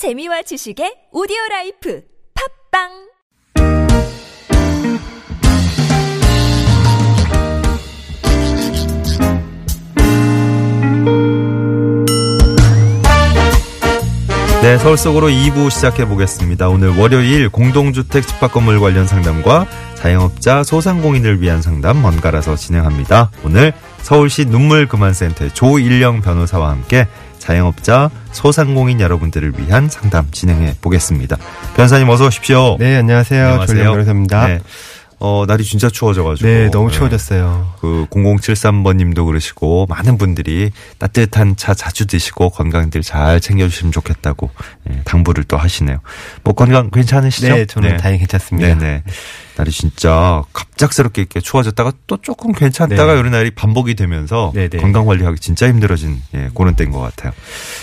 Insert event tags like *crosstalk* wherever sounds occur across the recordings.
재미와 지식의 오디오 라이프 팟빵 네, 서울 속으로 2부 시작해 보겠습니다. 오늘 월요일 공동주택 집합 건물 관련 상담과 자영업자 소상공인을 위한 상담 번갈아서 진행합니다. 오늘 서울시 눈물그만센터의 조일영 변호사와 함께 자영업자 소상공인 여러분들을 위한 상담 진행해 보겠습니다. 변호사님 어서 오십시오. 네, 안녕하세요. 안녕하세요. 변호사입니다. 네. 어, 날이 진짜 추워져가지고. 네, 너무 추워졌어요. 그 0073번님도 그러시고 많은 분들이 따뜻한 차 자주 드시고 건강들 잘 챙겨주시면 좋겠다고 예, 당부를 또 하시네요. 뭐 건강 괜찮으시죠? 네, 저는 다행히 괜찮습니다. 네네. 날이 진짜 갑작스럽게 이렇게 추워졌다가 또 조금 괜찮다가 네. 이런 날이 반복이 되면서 네 네. 건강 관리하기 진짜 힘들어진 예, 그런 때인 것 같아요.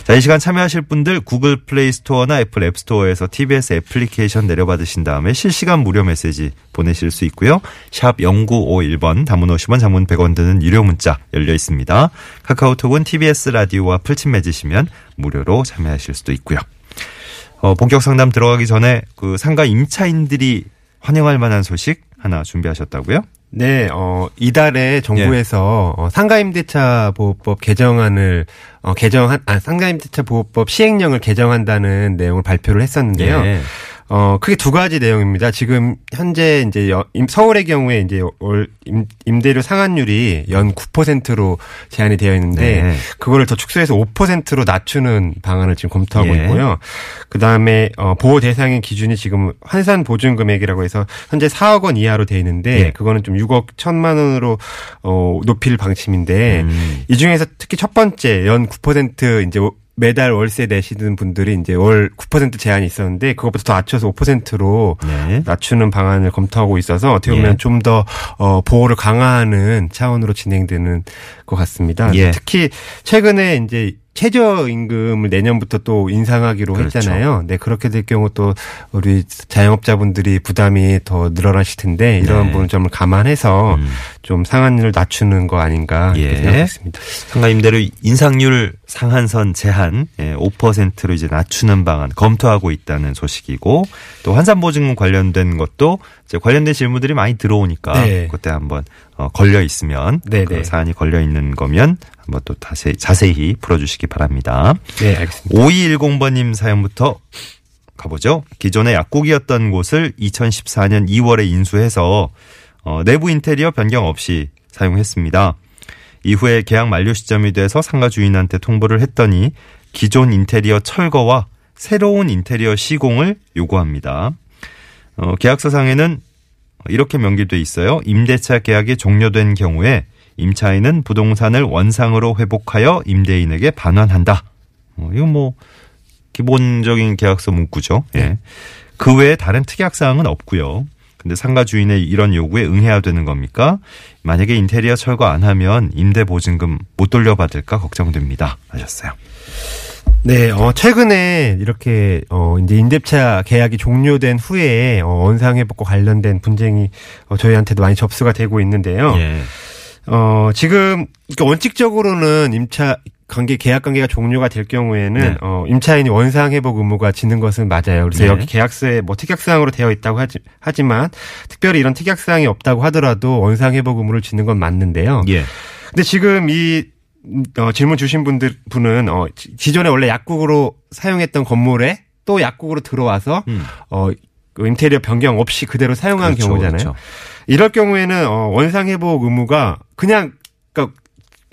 자, 이 시간 참여하실 분들 구글 플레이 스토어나 애플 앱 스토어에서 TBS 애플리케이션 내려받으신 다음에 실시간 무료 메시지 보내실 수 있고요. 샵 0951번 단문 50원 장문 100원 드는 유료 문자 열려 있습니다. 카카오톡은 TBS 라디오와 플친 맺으시면 무료로 참여하실 수도 있고요. 어, 본격 상담 들어가기 전에 그 상가 임차인들이 환영할 만한 소식 하나 준비하셨다고요? 네, 어, 이달에 정부에서 예. 어, 상가임대차 보호법 개정안을 어, 개정한 아, 상가임대차 보호법 시행령을 개정한다는 내용을 발표를 했었는데요. 예. 어, 크게 두 가지 내용입니다. 지금 현재 이제 서울의 경우에 이제 올 임, 임대료 상한율이 연 9%로 제한이 되어 있는데 네. 그거를 더 축소해서 5%로 낮추는 방안을 지금 검토하고 예. 있고요. 그다음에 어, 보호 대상의 기준이 지금 환산 보증 금액이라고 해서 현재 4억 원 이하로 돼 있는데 예. 그거는 좀 6억 1천만 원으로 어, 높일 방침인데 음. 이 중에서 특히 첫 번째 연 9% 이제 매달 월세 내시는 분들이 이제 월 9% 제한이 있었는데 그것보다 더 낮춰서 5%로 네. 낮추는 방안을 검토하고 있어서 어떻게 보면 예. 좀더 어, 보호를 강화하는 차원으로 진행되는 것 같습니다. 예. 특히 최근에 이제 최저임금을 내년부터 또 인상하기로 그렇죠. 했잖아요. 네 그렇게 될 경우 또 우리 자영업자분들이 부담이 더 늘어나실 텐데 이런 네. 부분 점을 감안해서 음. 좀 상한율을 낮추는 거 아닌가 예. 생각했습니다. 상가 임대료 인상률 상한선 제한 예, 5%로 이제 낮추는 방안 검토하고 있다는 소식이고 또 환산 보증금 관련된 것도 이제 관련된 질문들이 많이 들어오니까 네. 그때 한번 어, 걸려 있으면 네, 그 네. 사안이 걸려 있는 거면 한번 또 자세히, 자세히 풀어주시기 바랍니다. 네 알겠습니다. 5210번님 사연부터 가보죠. 기존에 약국이었던 곳을 2014년 2월에 인수해서 어, 내부 인테리어 변경 없이 사용했습니다. 이후에 계약 만료 시점이 돼서 상가 주인한테 통보를 했더니 기존 인테리어 철거와 새로운 인테리어 시공을 요구합니다. 어, 계약서상에는 이렇게 명기돼 있어요. 임대차 계약이 종료된 경우에 임차인은 부동산을 원상으로 회복하여 임대인에게 반환한다. 어, 이건 뭐 기본적인 계약서 문구죠. 예. 그 외에 다른 특약 사항은 없고요. 근데 상가 주인의 이런 요구에 응해야 되는 겁니까? 만약에 인테리어 철거 안 하면 임대 보증금 못 돌려받을까 걱정됩니다. 하셨어요. 네, 어, 최근에 이렇게, 어, 이제 임대차 계약이 종료된 후에, 어, 원상회복과 관련된 분쟁이, 어, 저희한테도 많이 접수가 되고 있는데요. 예. 어, 지금, 원칙적으로는 임차, 관계, 계약 관계가 종료가 될 경우에는, 네. 어, 임차인이 원상 회복 의무가 지는 것은 맞아요. 그래서 네. 여기 계약서에 뭐 특약 사항으로 되어 있다고 하지, 하지만, 특별히 이런 특약 사항이 없다고 하더라도 원상 회복 의무를 지는 건 맞는데요. 예. 근데 지금 이 어, 질문 주신 분들 분은 어, 지- 기존에 원래 약국으로 사용했던 건물에 또 약국으로 들어와서 음. 어, 그 인테리어 변경 없이 그대로 사용한 그렇죠, 경우잖아요. 그렇죠. 이럴 경우에는 어, 원상 회복 의무가 그냥 그러니까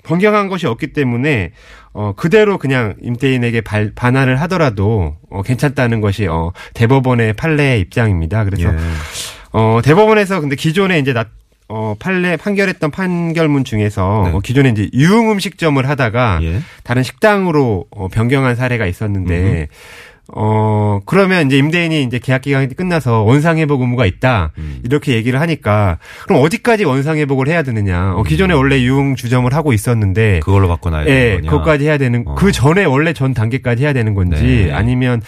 변경한 것이 없기 때문에 어, 그대로 그냥 임대인에게 발, 반환을 하더라도 어, 괜찮다는 것이 어, 대법원의 판례의 입장입니다. 그래서 예. 어, 대법원에서 근데 기존에 이제 나, 어, 판례, 판결했던 판결문 중에서 네. 어, 기존에 이제 유흥 음식점을 하다가 예. 다른 식당으로 어, 변경한 사례가 있었는데 어, 그러면 이제 임대인이 이제 계약 기간이 끝나서 원상회복 의무가 있다. 음. 이렇게 얘기를 하니까 그럼 어디까지 원상회복을 해야 되느냐. 어, 기존에 원래 유흥 주점을 하고 있었는데 그걸로 바꿔놔야 예, 되는 거냐. 그것까지 해야 되는 어. 그 전에 원래 전 단계까지 해야 되는 건지 네. 아니면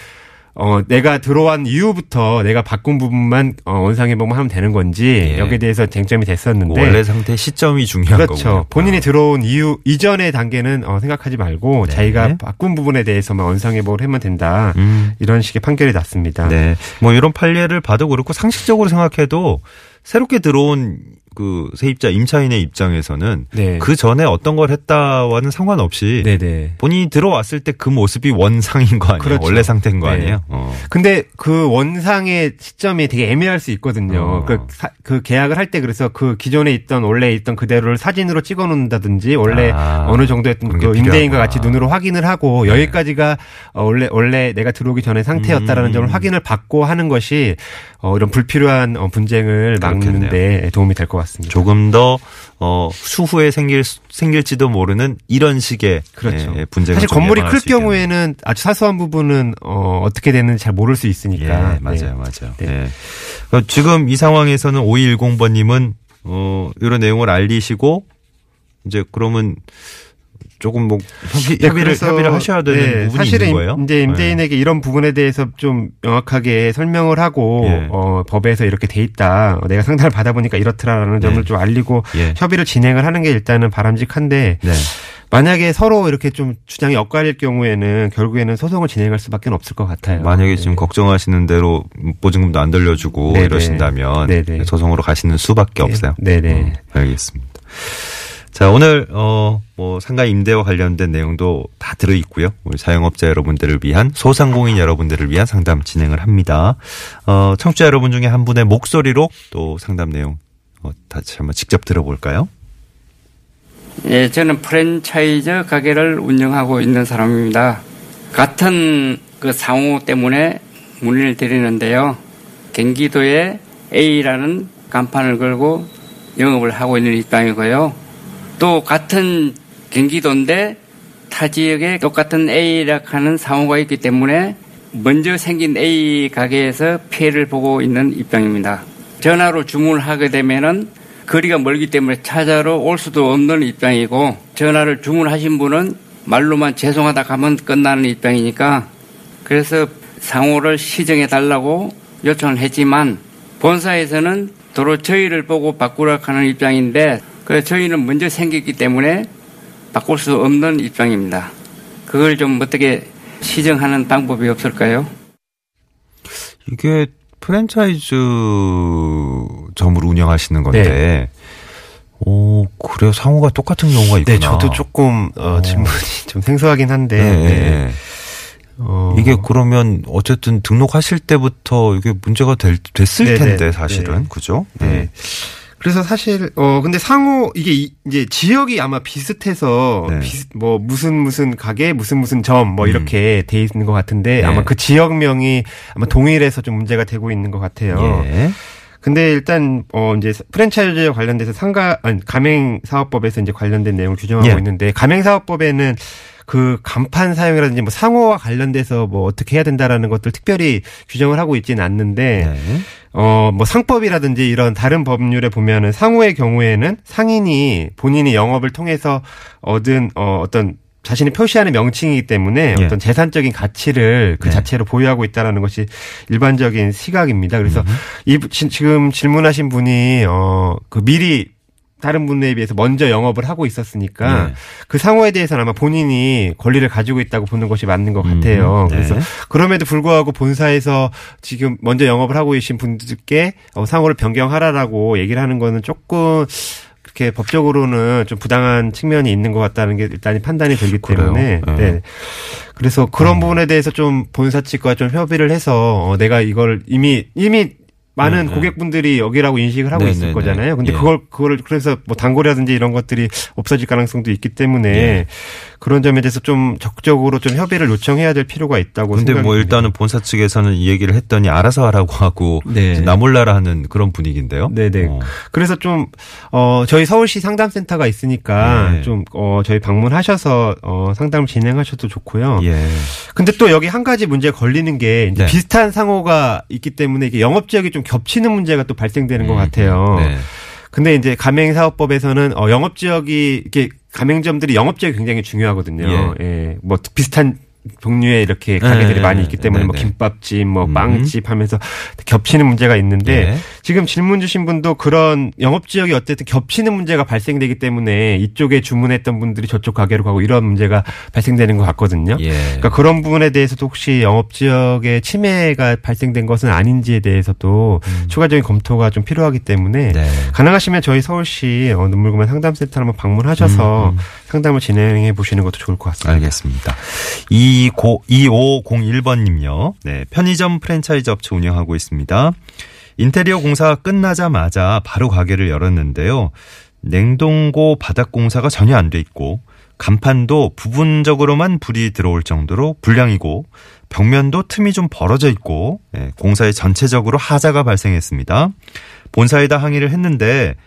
어, 내가 들어온 이후부터 내가 바꾼 부분만 어, 원상회복만 하면 되는 건지 예. 여기에 대해서 쟁점이 됐었는데 뭐 원래 상태 시점이 중요한 그렇죠. 거군요. 본인이 들어온 이후 이전의 단계는 어, 생각하지 말고 네. 자기가 바꾼 부분에 대해서만 원상회복을 하면 된다. 음. 이런 식의 판결이 났습니다. 네. 뭐 이런 판례를 봐도 그렇고 상식적으로 생각해도 새롭게 들어온 그 세입자 임차인의 입장에서는 네. 그 전에 어떤 걸 했다와는 상관없이 네네. 본인이 들어왔을 때 그 모습이 원상인 거 아니에요? 그렇죠. 원래 상태인 거 네. 아니에요? 어. 근데 그 원상의 시점이 되게 애매할 수 있거든요. 어. 그, 사- 그 계약을 할 때 그래서 그 기존에 있던 원래 있던 그대로를 사진으로 찍어 놓는다든지 원래 아, 어느 정도의 그 임대인과. 같이 눈으로 확인을 하고 네. 여기까지가 어, 원래 원래 내가 들어오기 전에 상태였다라는 음. 점을 확인을 받고 하는 것이 어, 이런 불필요한 어, 분쟁을. 막는데 도움이 될 것 같습니다. 조금 더 어, 수후에 생길 수- 생길지도 모르는 이런 식의 그렇죠. 예, 분쟁을 사실 좀 건물이 클. 경우에는 아주 사소한 부분은 어, 어떻게 되는지 잘 모를 수 예, 있으니까. 맞아요, 네. 맞아요. 네. 예. 어, 지금 이 상황에서는 5210번님은 어, 이런 내용을 알리시고 이제 그러면 조금 뭐 협의, *laughs* 네, 협의를 하셔야 되는 네, 부분이 사실은 있는 거예요. 이제 임대인에게 이런 부분에 대해서 좀 명확하게 설명을 하고 예. 어, 법에서 이렇게 돼 있다. 어, 내가 상담을 받아보니까 이렇더라라는 점을 네. 좀 알리고 예. 협의를 진행을 하는 게 일단은 바람직한데 네. 만약에 서로 이렇게 좀 주장이 엇갈릴 경우에는 결국에는 소송을 진행할 수밖에 없을 것 같아요. 만약에 네. 지금 걱정하시는 대로 보증금도 안 돌려주고. 이러신다면 네네. 소송으로 가시는 수밖에 없어요. 네네. 어, 알겠습니다. 자, 오늘, 어, 뭐, 상가 임대와 관련된 내용도 다 들어있고요. 우리 자영업자 여러분들을 위한, 소상공인 여러분들을 위한 상담 진행을 합니다. 어, 청취자 여러분 중에 한 분의 목소리로 또 상담 내용, 어, 다시 한번 직접 들어볼까요? 예, 저는 프랜차이즈 가게를 운영하고 있는 사람입니다. 같은 그 상호 때문에 문의를 드리는데요. 경기도에 A라는 간판을 걸고 영업을 하고 있는 입장이고요. 또 같은 경기도인데 타 지역에 똑같은 A라 하는 상호가 있기 때문에 먼저 생긴 A 가게에서 피해를 보고 있는 입장입니다. 전화로 주문을 하게 되면은 거리가 멀기 때문에 찾아러 올 수도 없는 입장이고 전화를 주문하신 분은 말로만 죄송하다 하면 끝나는 입장이니까 그래서 상호를 시정해 달라고 요청을 했지만 본사에서는 도로 저희를 보고 바꾸라 하는 입장인데 그 저희는 먼저 생겼기 때문에 바꿀 수 없는 입장입니다. 그걸 좀 어떻게 시정하는 방법이 없을까요? 이게 프랜차이즈 점을 운영하시는 건데, 네. 오, 그래요. 상호가 똑같은 경우가 있구나. 네, 저도 조금 어, 질문이 *laughs* 좀 생소하긴 한데 네, 네. 네. 어, 이게 그러면 어쨌든 등록하실 때부터 이게 문제가 될, 됐을 네네. 텐데 사실은 네. 그죠? 네. 그래서 사실 어 근데 상호 이게 이- 이제 지역이 아마 비슷해서 네. 비슷 뭐 무슨 무슨 가게 무슨 무슨 점뭐 음. 이렇게 돼 있는 것 같은데 네. 아마 그 지역명이 아마 동일해서 좀 문제가 되고 있는 것 같아요. 예. 근데 일단 어 이제 프랜차이즈에 관련돼서 상가 아니 가맹 사업법에서 이제 관련된 내용을 규정하고 예. 있는데 가맹 사업법에는 그 간판 사용이라든지 뭐 상호와 관련돼서 뭐 어떻게 해야 된다라는 것들 특별히 규정을 하고 있지는 않는데 네. 어, 뭐 상법이라든지 이런 다른 법률에 보면은 상호의 경우에는 상인이 본인이 영업을 통해서 얻은 어, 어떤 자신이 표시하는 명칭이기 때문에 예. 어떤 재산적인 가치를 그 네. 자체로 보유하고 있다라는 것이 일반적인 시각입니다. 그래서 음. 이 지- 지금 질문하신 분이 어그 미리 다른 분에 비해서 먼저 영업을 하고 있었으니까 네. 그 상호에 대해서는 아마 본인이 권리를 가지고 있다고 보는 것이 맞는 것 같아요. 음, 네. 그래서 그럼에도 불구하고 본사에서 지금 먼저 영업을 하고 계신 분들께 어, 상호를 변경하라라고 얘기를 하는 거는 조금 그렇게 법적으로는 좀 부당한 측면이 있는 것 같다는 게 일단 판단이 그래요? 때문에 네. 네. 그래서 그런 부분에 대해서 좀 본사 측과 좀 협의를 해서 어, 내가 이걸 이미 이미 많은 네, 네. 고객분들이 여기라고 인식을 하고 네, 있을 네, 거잖아요. 근데 예. 그걸 그걸 그래서 뭐 단골이라든지 이런 것들이 없어질 가능성도 있기 때문에 예. 그런 점에 대해서 좀 적극적으로 좀 협의를 요청해야 될 필요가 있다고 근데 생각이 뭐 듭니다. 일단은 본사 측에서는 이 얘기를 했더니 알아서 하라고 하고 네. 나몰라라 하는 그런 분위기인데요. 네네. 어. 그래서 좀, 어, 저희 서울시 상담센터가 있으니까 네. 좀, 어, 저희 방문하셔서, 어, 상담을 진행하셔도 좋고요. 예. 근데 또 여기 한 가지 문제 걸리는 게 이제 네. 비슷한 상호가 있기 때문에 이게 영업 지역이 좀 겹치는 문제가 또 발생되는 것 음, 같아요. 네. 근데 이제 가맹사업법에서는 어, 영업 지역이 이렇게 가맹점들이 영업지역이 굉장히 중요하거든요. 예. 뭐 비슷한 종류의 이렇게 가게들이 네, 많이 있기 때문에 뭐 네, 네. 김밥집, 뭐 음. 빵집 하면서 겹치는 문제가 있는데 예. 지금 질문 주신 분도 그런 영업 지역이 어쨌든 겹치는 문제가 발생되기 때문에 이쪽에 주문했던 분들이 저쪽 가게로 가고 이런 문제가 발생되는 것 같거든요. 예. 그러니까 그런 부분에 대해서도 혹시 영업 지역에 침해가 발생된 것은 아닌지에 대해서도 추가적인 검토가 좀 필요하기 때문에 음. 네. 가능하시면 저희 서울시 어, 눈물금한 상담센터 한번 방문하셔서 음, 상담을 진행해 보시는 것도 좋을 것 같습니다. 알겠습니다. 25, 2501번님요. 네, 편의점 프랜차이즈 업체 운영하고 있습니다. 인테리어 공사가 끝나자마자 바로 가게를 열었는데요. 냉동고 바닥 공사가 전혀 안 돼 있고 간판도 부분적으로만 불이 들어올 정도로 불량이고 벽면도 틈이 좀 벌어져 있고 예, 공사에 전체적으로 하자가 발생했습니다. 본사에다 항의를 했는데 어,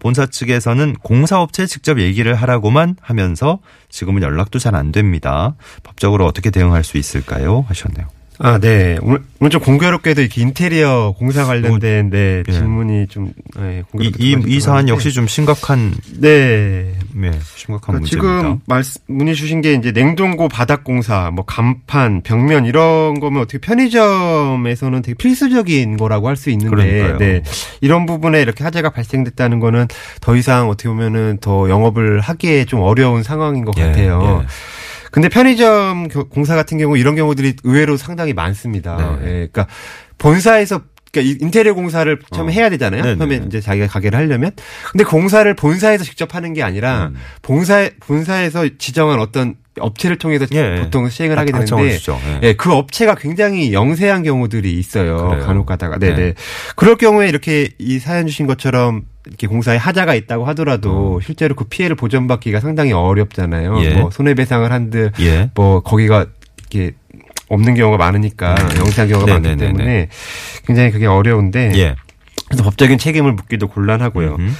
본사 측에서는 공사업체에 직접 얘기를 하라고만 하면서 지금은 연락도 잘 안 됩니다. 법적으로 어떻게 대응할 수 있을까요? 하셨네요. 아, 네. 오늘, 오늘 좀 공교롭게도 이렇게 인테리어 공사 관련된 네, 예. 질문이 좀 네, 이, 이, 이 사안. 역시 좀 심각한, 네. 네, 심각한 그러니까 문제입니다. 지금 말씀 문의 주신 게 이제 냉동고 바닥 공사, 뭐 간판, 벽면 이런 거면 어떻게 편의점에서는 되게 필수적인 거라고 할 수 있는데. 네 이런 부분에 이렇게 하재가 발생됐다는 거는 더 이상 어떻게 보면은 더 영업을 하기에 좀 어려운 상황인 것 예, 같아요. 예. 근데 편의점 교- 공사 같은 경우 이런 경우들이 의외로 상당히 많습니다. 네. 예, 그러니까 본사에서 그러니까 이 인테리어 공사를 처음에 어. 해야 되잖아요. 네네. 처음에 이제 자기가 가게를 하려면. 근데 공사를 본사에서 직접 하는 게 아니라 음. 본사 본사에서 지정한 어떤 업체를 통해서 예, 예. 보통 시행을 아, 하게 다 되는데. 예. 예, 그 업체가 굉장히 영세한 경우들이 있어요. 그래요? 간혹 가다가. 네네. 네. 그럴 경우에 이렇게 이 사연 주신 것처럼 이렇게 공사에 하자가 있다고 하더라도 어. 실제로 그 피해를 보전받기가 상당히 어렵잖아요. 예. 뭐 손해배상을 한들 예. 뭐 거기가 이렇게 없는 경우가 많으니까 영세한 경우가 많기 음. 때문에 굉장히 그게 어려운데 예. 그래서 법적인 책임을 묻기도 곤란하고요. 음.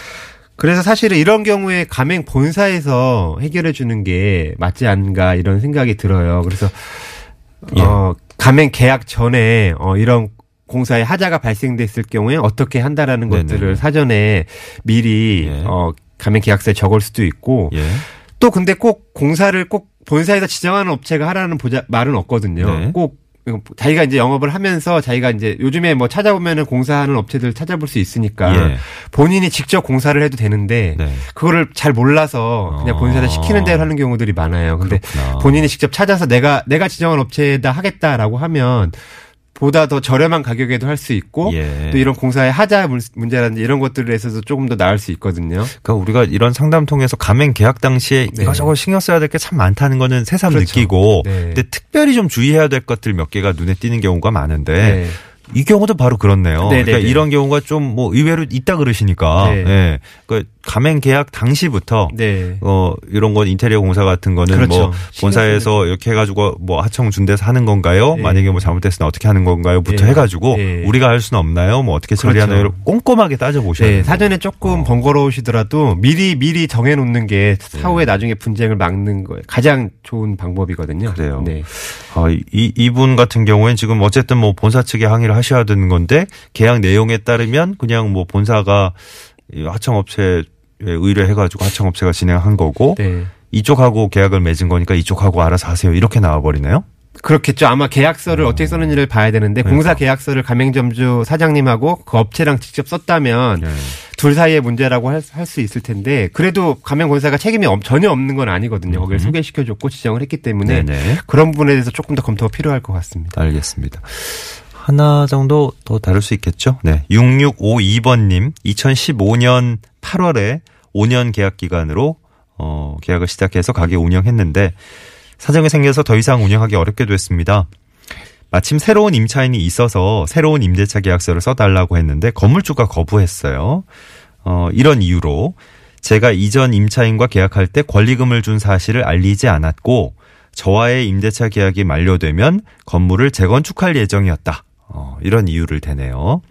그래서 사실은 이런 경우에 가맹 본사에서 해결해 주는 게 맞지 않은가 이런 생각이 들어요. 그래서 예. 어 가맹 계약 전에 어 이런 공사에 하자가 발생됐을 경우에 어떻게 한다라는 네네네. 것들을 사전에 미리 예. 어 가맹 계약서에 적을 수도 있고 예. 또 근데 꼭 공사를 꼭 본사에서 지정하는 업체가 하라는 보자, 말은 없거든요. 네. 꼭 자기가 이제 영업을 하면서 자기가 이제 요즘에 뭐 찾아보면은 공사하는 업체들 찾아볼 수 있으니까 예. 본인이 직접 공사를 해도 되는데 네. 그거를 잘 몰라서 그냥 어. 본사에서 시키는 대로 하는 경우들이 많아요. 근데 그렇구나. 본인이 직접 찾아서 내가 내가 지정한 업체에다 하겠다라고 하면 보다 더 저렴한 가격에도 할 수 있고 예. 또 이런 공사의 하자 문- 문제라든지 이런 것들에 있어서 조금 더 나을 수 있거든요. 그러니까 우리가 이런 상담 통해서 가맹 계약 당시에 네. 이것저것 신경 써야 될 게 참 많다는 거는 새삼 그렇죠. 느끼고 네. 근데 특별히 좀 주의해야 될 것들 몇 개가 눈에 띄는 경우가 많은데 네. 이 경우도 바로 그렇네요. 네네네. 그러니까 이런 경우가 좀 뭐 의외로 있다 그러시니까 네. 예. 그 가맹 계약 당시부터 네. 어 이런 건 인테리어 공사 같은 거는 그렇죠. 뭐 본사에서 이렇게 해가지고 뭐 하청 준대서 하는 건가요? 네. 만약에 뭐 잘못됐으면 어떻게 하는 건가요?부터 네. 해가지고 네. 우리가 할 수는 없나요? 뭐 어떻게 처리하나요? 그렇죠. 꼼꼼하게 따져 보셔야 네, 돼요. 사전에 조금 어. 번거로우시더라도 미리 미리 정해놓는 게 사후에 나중에 분쟁을 막는 거에 가장 좋은 방법이거든요. 그래요. 네. 어, 이, 이분 같은 경우엔 지금 어쨌든 뭐 본사 측에 항의를 하셔야 되는 건데 계약 내용에 따르면 그냥 뭐 본사가 이 하청업체에 의뢰해가지고 하청업체가 진행한 거고 네. 이쪽하고 계약을 맺은 거니까 이쪽하고 알아서 하세요. 이렇게 나와버리네요. 그렇겠죠. 아마 계약서를 어. 떻게 썼는지를 봐야 되는데 그러니까. 공사 계약서를 가맹점주 사장님하고 그 업체랑 직접 썼다면 네. 둘 사이의 문제라고 할 수 있을 텐데 그래도 가맹본사가 책임이 없- 전혀 없는 건 아니거든요. 거기를 소개시켜줬고 지정을 했기 때문에 음. 네네. 그런 부분에 대해서 조금 더 검토가 필요할 것 같습니다. 알겠습니다. 하나 정도 더 다룰 수 있겠죠? 네. 6652번님, 2015년 8월에 5년 계약 기간으로, 어, 계약을 시작해서 가게 운영했는데, 사정이 생겨서 더 이상 운영하기 어렵게 됐습니다. 마침 새로운 임차인이 있어서 새로운 임대차 계약서를 써달라고 했는데, 건물주가 거부했어요. 어, 이런 이유로, 제가 이전 임차인과 계약할 때 권리금을 준 사실을 알리지 않았고, 저와의 임대차 계약이 만료되면 건물을 재건축할 예정이었다. 어, 이런 이유를 대네요.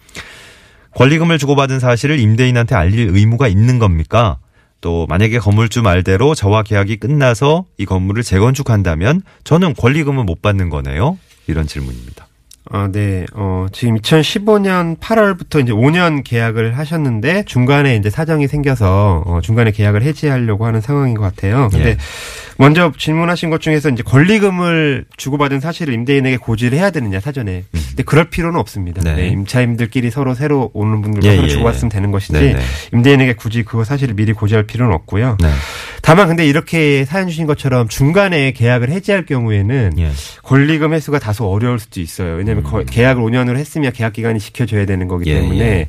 권리금을 주고받은 사실을 임대인한테 알릴 의무가 있는 겁니까? 또 만약에 건물주 말대로 저와 계약이 끝나서 이 건물을 재건축한다면 저는 권리금을 못 받는 거네요. 이런 질문입니다. 아, 네. 어, 지금 2015년 8월부터 이제 5년 계약을 하셨는데 중간에 이제 사정이 생겨서 어, 중간에 계약을 해지하려고 하는 상황인 것 같아요. 근데 예. 먼저 질문하신 것 중에서 이제 권리금을 주고받은 사실을 임대인에게 고지를 해야 되느냐 사전에. 근데 그럴 필요는 없습니다. 네. 네. 임차인들끼리 서로 새로 오는 분들과 예, 서로 예, 주고받으면 예. 되는 것이지 네, 네. 임대인에게 굳이 그거 사실을 미리 고지할 필요는 없고요. 네. 다만 근데 이렇게 사연 주신 것처럼 중간에 계약을 해지할 경우에는 예. 권리금 회수가 다소 어려울 수도 있어요. 왜냐 하면 거- 계약을 5년으로 했으면 계약 기간이 지켜져야 되는 거기 음. 예, 때문에 예.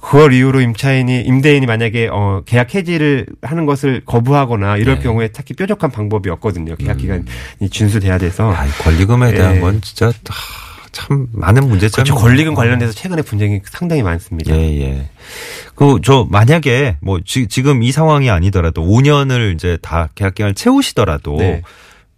그걸 이유로 임차인이 임대인이 만약에 어 계약 해지를 하는 것을 거부하거나 이럴 예. 음. 경우에 딱히 뾰족한 방법이 없거든요. 계약 기간이 준수돼야 돼서 아, 이 권리금에 대한 예. 건 진짜 아, 참 많은 문제점이 그렇죠. 권리금 관련돼서 최근에 분쟁이 상당히 많습니다. 예, 예. 그, 저, 만약에, 뭐, 지, 지금 이 상황이 아니더라도 5년을 이제 다 계약 기간을 채우시더라도 네.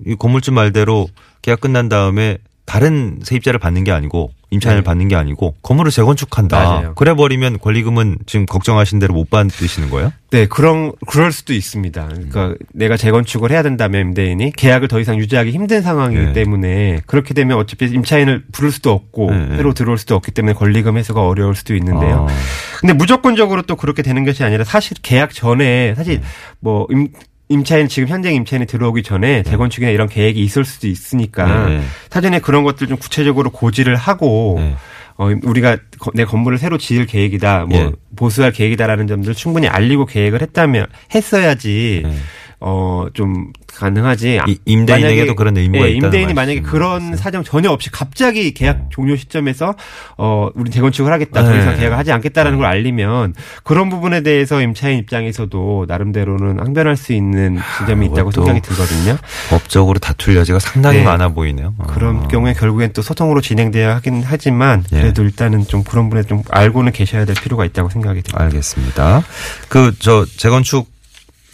이 건물주 말대로 계약 끝난 다음에 다른 세입자를 받는 게 아니고 임차인을 네. 받는 게 아니고 건물을 재건축한다. 맞아요. 그래 버리면 권리금은 지금 걱정하신 대로 못 받으시는 거예요? 네, 그런 그럴 수도 있습니다. 그러니까 음. 내가 재건축을 해야 된다면 임대인이 계약을 더 이상 유지하기 힘든 상황이기 네. 때문에 그렇게 되면 어차피 임차인을 부를 수도 없고 네, 네. 새로 들어올 수도 없기 때문에 권리금 회수가 어려울 수도 있는데요. 아, 근데 무조건적으로 또 그렇게 되는 것이 아니라 사실 계약 전에 사실 네. 뭐 임, 임차인 지금 현재 임차인이 들어오기 전에 재건축이나 이런 계획이 있을 수도 있으니까 네, 네. 사전에 그런 것들 좀 구체적으로 고지를 하고 네. 어, 우리가 거- 내 건물을 새로 지을 계획이다, 뭐 예. 보수할 계획이다라는 점들을 충분히 알리고 계획을 했다면 했어야지 네. 어 좀 가능하지. 이- 임대인에게도 만약에- 그런 의무가 예, 있다는 임대인이 만약에. 그런 사정 전혀 없이 갑자기 계약 종료 시점에서 어 우리 재건축을 하겠다, 더 네. 이상 계약을 하지 않겠다라는 걸 알리면 그런 부분에 대해서 임차인 입장에서도 나름대로는 항변할 수 있는 지점이 있다고 생각이 들거든요. 법적으로 다툴 여지가 상당히 네. 많아 보이네요. 그런 아. 경우에 결국엔 또 소통으로 진행돼야 하긴 하지만 예. 그래도 일단은 좀 그런 분에 좀 알고는 계셔야 될 필요가 있다고 생각이 듭니다. 알겠습니다. 그 저 재건축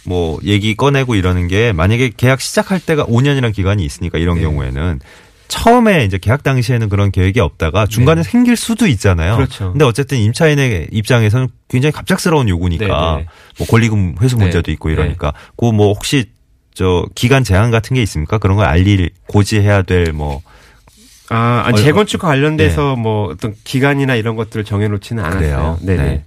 뭐 얘기 꺼내고 이러는 게 만약에 계약 시작할 때가 5년이라는 기간이 있으니까 이런 네. 경우에는 처음에 이제 계약 당시에는 그런 계획이 없다가 중간에 생길 수도 있잖아요. 네. 그렇죠. 근데 어쨌든 임차인의 입장에서는 굉장히 갑작스러운 요구니까 네, 네. 뭐 권리금 회수 네. 문제도 있고 이러니까 그 뭐 혹시 저 기간 제한 같은 게 있습니까? 그런 걸 알릴 고지해야 될뭐 아, 아니, 어, 재건축과 관련돼서 뭐 어떤 기간이나 이런 것들을 정해놓지는 않았어요. 그래요? 네네. 네.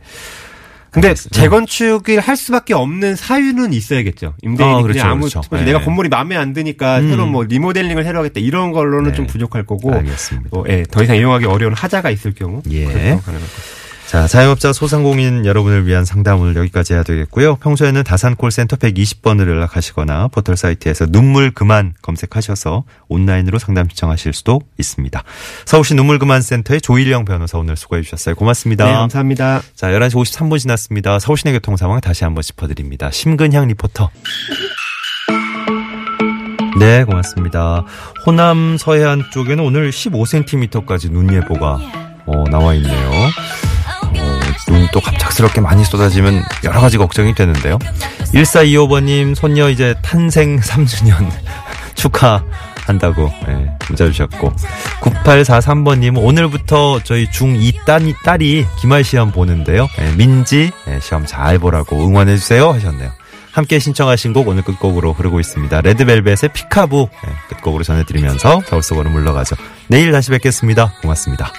근데. 재건축을 할 수밖에 없는 사유는 있어야겠죠. 임대인이 아, 그렇죠, 아무 그렇죠. 네. 내가 건물이 마음에 안 드니까 음. 새로 뭐 리모델링을 하려 하겠다 이런 걸로는 네. 좀 부족할 거고 알겠습니다. 뭐, 예, 더 이상 이용하기 어려운 하자가 있을 경우 예. 가능할 것 같습니다. 자, 자영업자 소상공인 여러분을 위한 상담을 여기까지 해야 되겠고요. 평소에는 다산콜 센터 120번을 연락하시거나 포털 사이트에서 눈물 그만 검색하셔서 온라인으로 상담 신청하실 수도 있습니다. 서울시 눈물 그만 센터의 조일영 변호사 오늘 수고해 주셨어요. 고맙습니다. 네, 감사합니다. 자, 11시 53분 지났습니다. 서울시내 교통 상황 다시 한번 짚어 드립니다. 심근향 리포터. 네, 고맙습니다. 호남 서해안 쪽에는 오늘 15cm까지 눈 예보가 어, 나와 있네요. 어, 눈이 또 갑작스럽게 많이 쏟아지면 여러 가지 걱정이 되는데요. 1425번님, 손녀 이제 탄생 3주년 *laughs* 축하한다고 예, 문자 주셨고. 9843번님, 오늘부터 저희 중2 딸이, 딸이 기말 시험 보는데요. 예, 민지, 예, 시험 잘 보라고 응원해주세요 하셨네요. 함께 신청하신 곡 오늘 끝곡으로 흐르고 있습니다. 레드벨벳의 피카부 예, 끝곡으로 전해드리면서 서울 속으로 물러가죠. 내일 다시 뵙겠습니다. 고맙습니다.